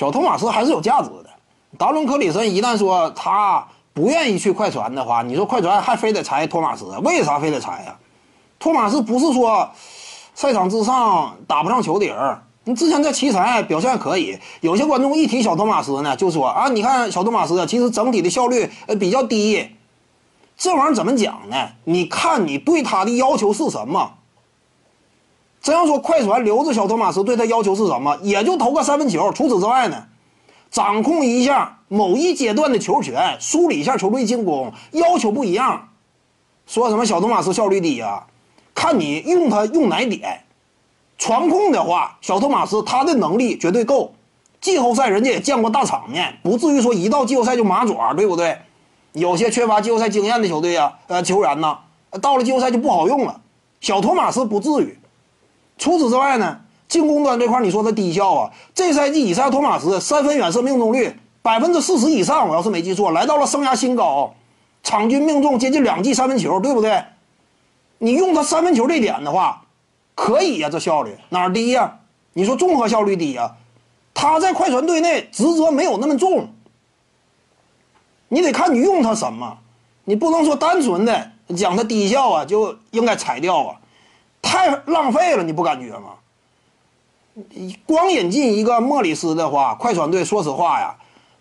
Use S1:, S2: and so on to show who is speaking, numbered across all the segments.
S1: 小托马斯还是有价值的。达伦·克里森一旦说他不愿意去快船的话，你说快船还非得裁托马斯？为啥非得裁呀？托马斯不是说赛场之上打不上球底儿。你之前在奇才表现可以，有些观众一提小托马斯呢，就说啊，你看小托马斯其实整体的效率呃比较低。这玩意儿怎么讲呢？你看你对他的要求是什么？这样说，快船留着小托马斯对他要求是什么？也就投个三分球。除此之外呢，掌控一下某一阶段的球权，梳理一下球队进攻，要求不一样。说什么小托马斯效率低呀？看你用他用哪点。传控的话，小托马斯他的能力绝对够。季后赛人家也见过大场面，不至于说一到季后赛就麻爪，对不对？有些缺乏季后赛经验的球队呀，呃，球员呢，到了季后赛就不好用了。小托马斯不至于。除此之外呢，进攻端这块你说他低效啊？这赛季以赛托马斯三分远射命中率百分之四十以上，我要是没记错，来到了生涯新高，场均命中接近两记三分球，对不对？你用他三分球这点的话，可以呀，这效率哪儿低呀？你说综合效率低呀？他在快船队内职责没有那么重。你得看你用他什么，你不能说单纯的讲他低效啊，就应该裁掉啊，太浪费了，你不感觉吗？光引进一个莫里斯的话，快船队说实话呀，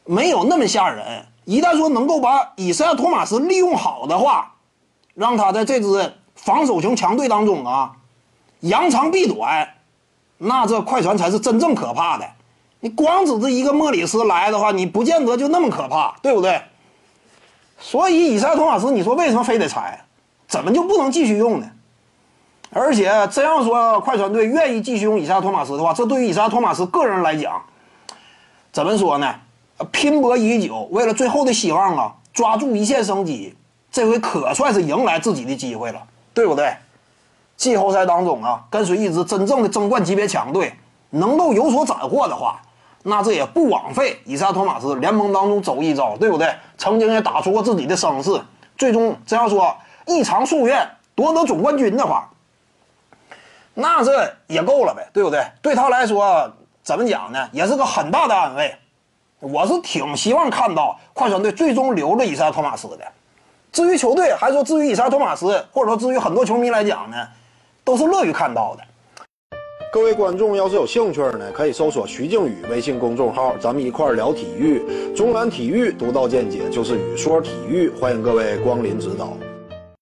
S1: 没有那么吓人。一旦说能够把以赛亚·托马斯利用好的话，让他在这支防守型强队当中啊，扬长避短，那这快船才是真正可怕的。你光指着一个莫里斯来的话，你不见得就那么可怕，对不对？所以，以赛亚·托马斯，你说为什么非得裁？怎么就不能继续用呢？而且，这样说，快船队愿意继续用以赛亚·托马斯的话，这对于以赛亚·托马斯个人来讲，怎么说呢？拼搏已久，为了最后的希望啊，抓住一线生机，这回可算是迎来自己的机会了，对不对？季后赛当中啊，跟随一支真正的争冠级别强队，能够有所斩获的话。那这也不枉费以赛亚·托马斯联盟当中走一遭，对不对？曾经也打出过自己的声势，最终这样说一偿夙愿夺得总冠军的话，那这也够了呗，对不对？对他来说怎么讲呢？也是个很大的安慰。我是挺希望看到快船队最终留着以赛·托马斯的。至于球队，还说至于以赛·托马斯，或者说至于很多球迷来讲呢，都是乐于看到的。
S2: 各位观众要是有兴趣呢，可以搜索徐静宇微信公众号，咱们一块聊体育。中南体育独到见解就是语说体育，欢迎各位光临指导。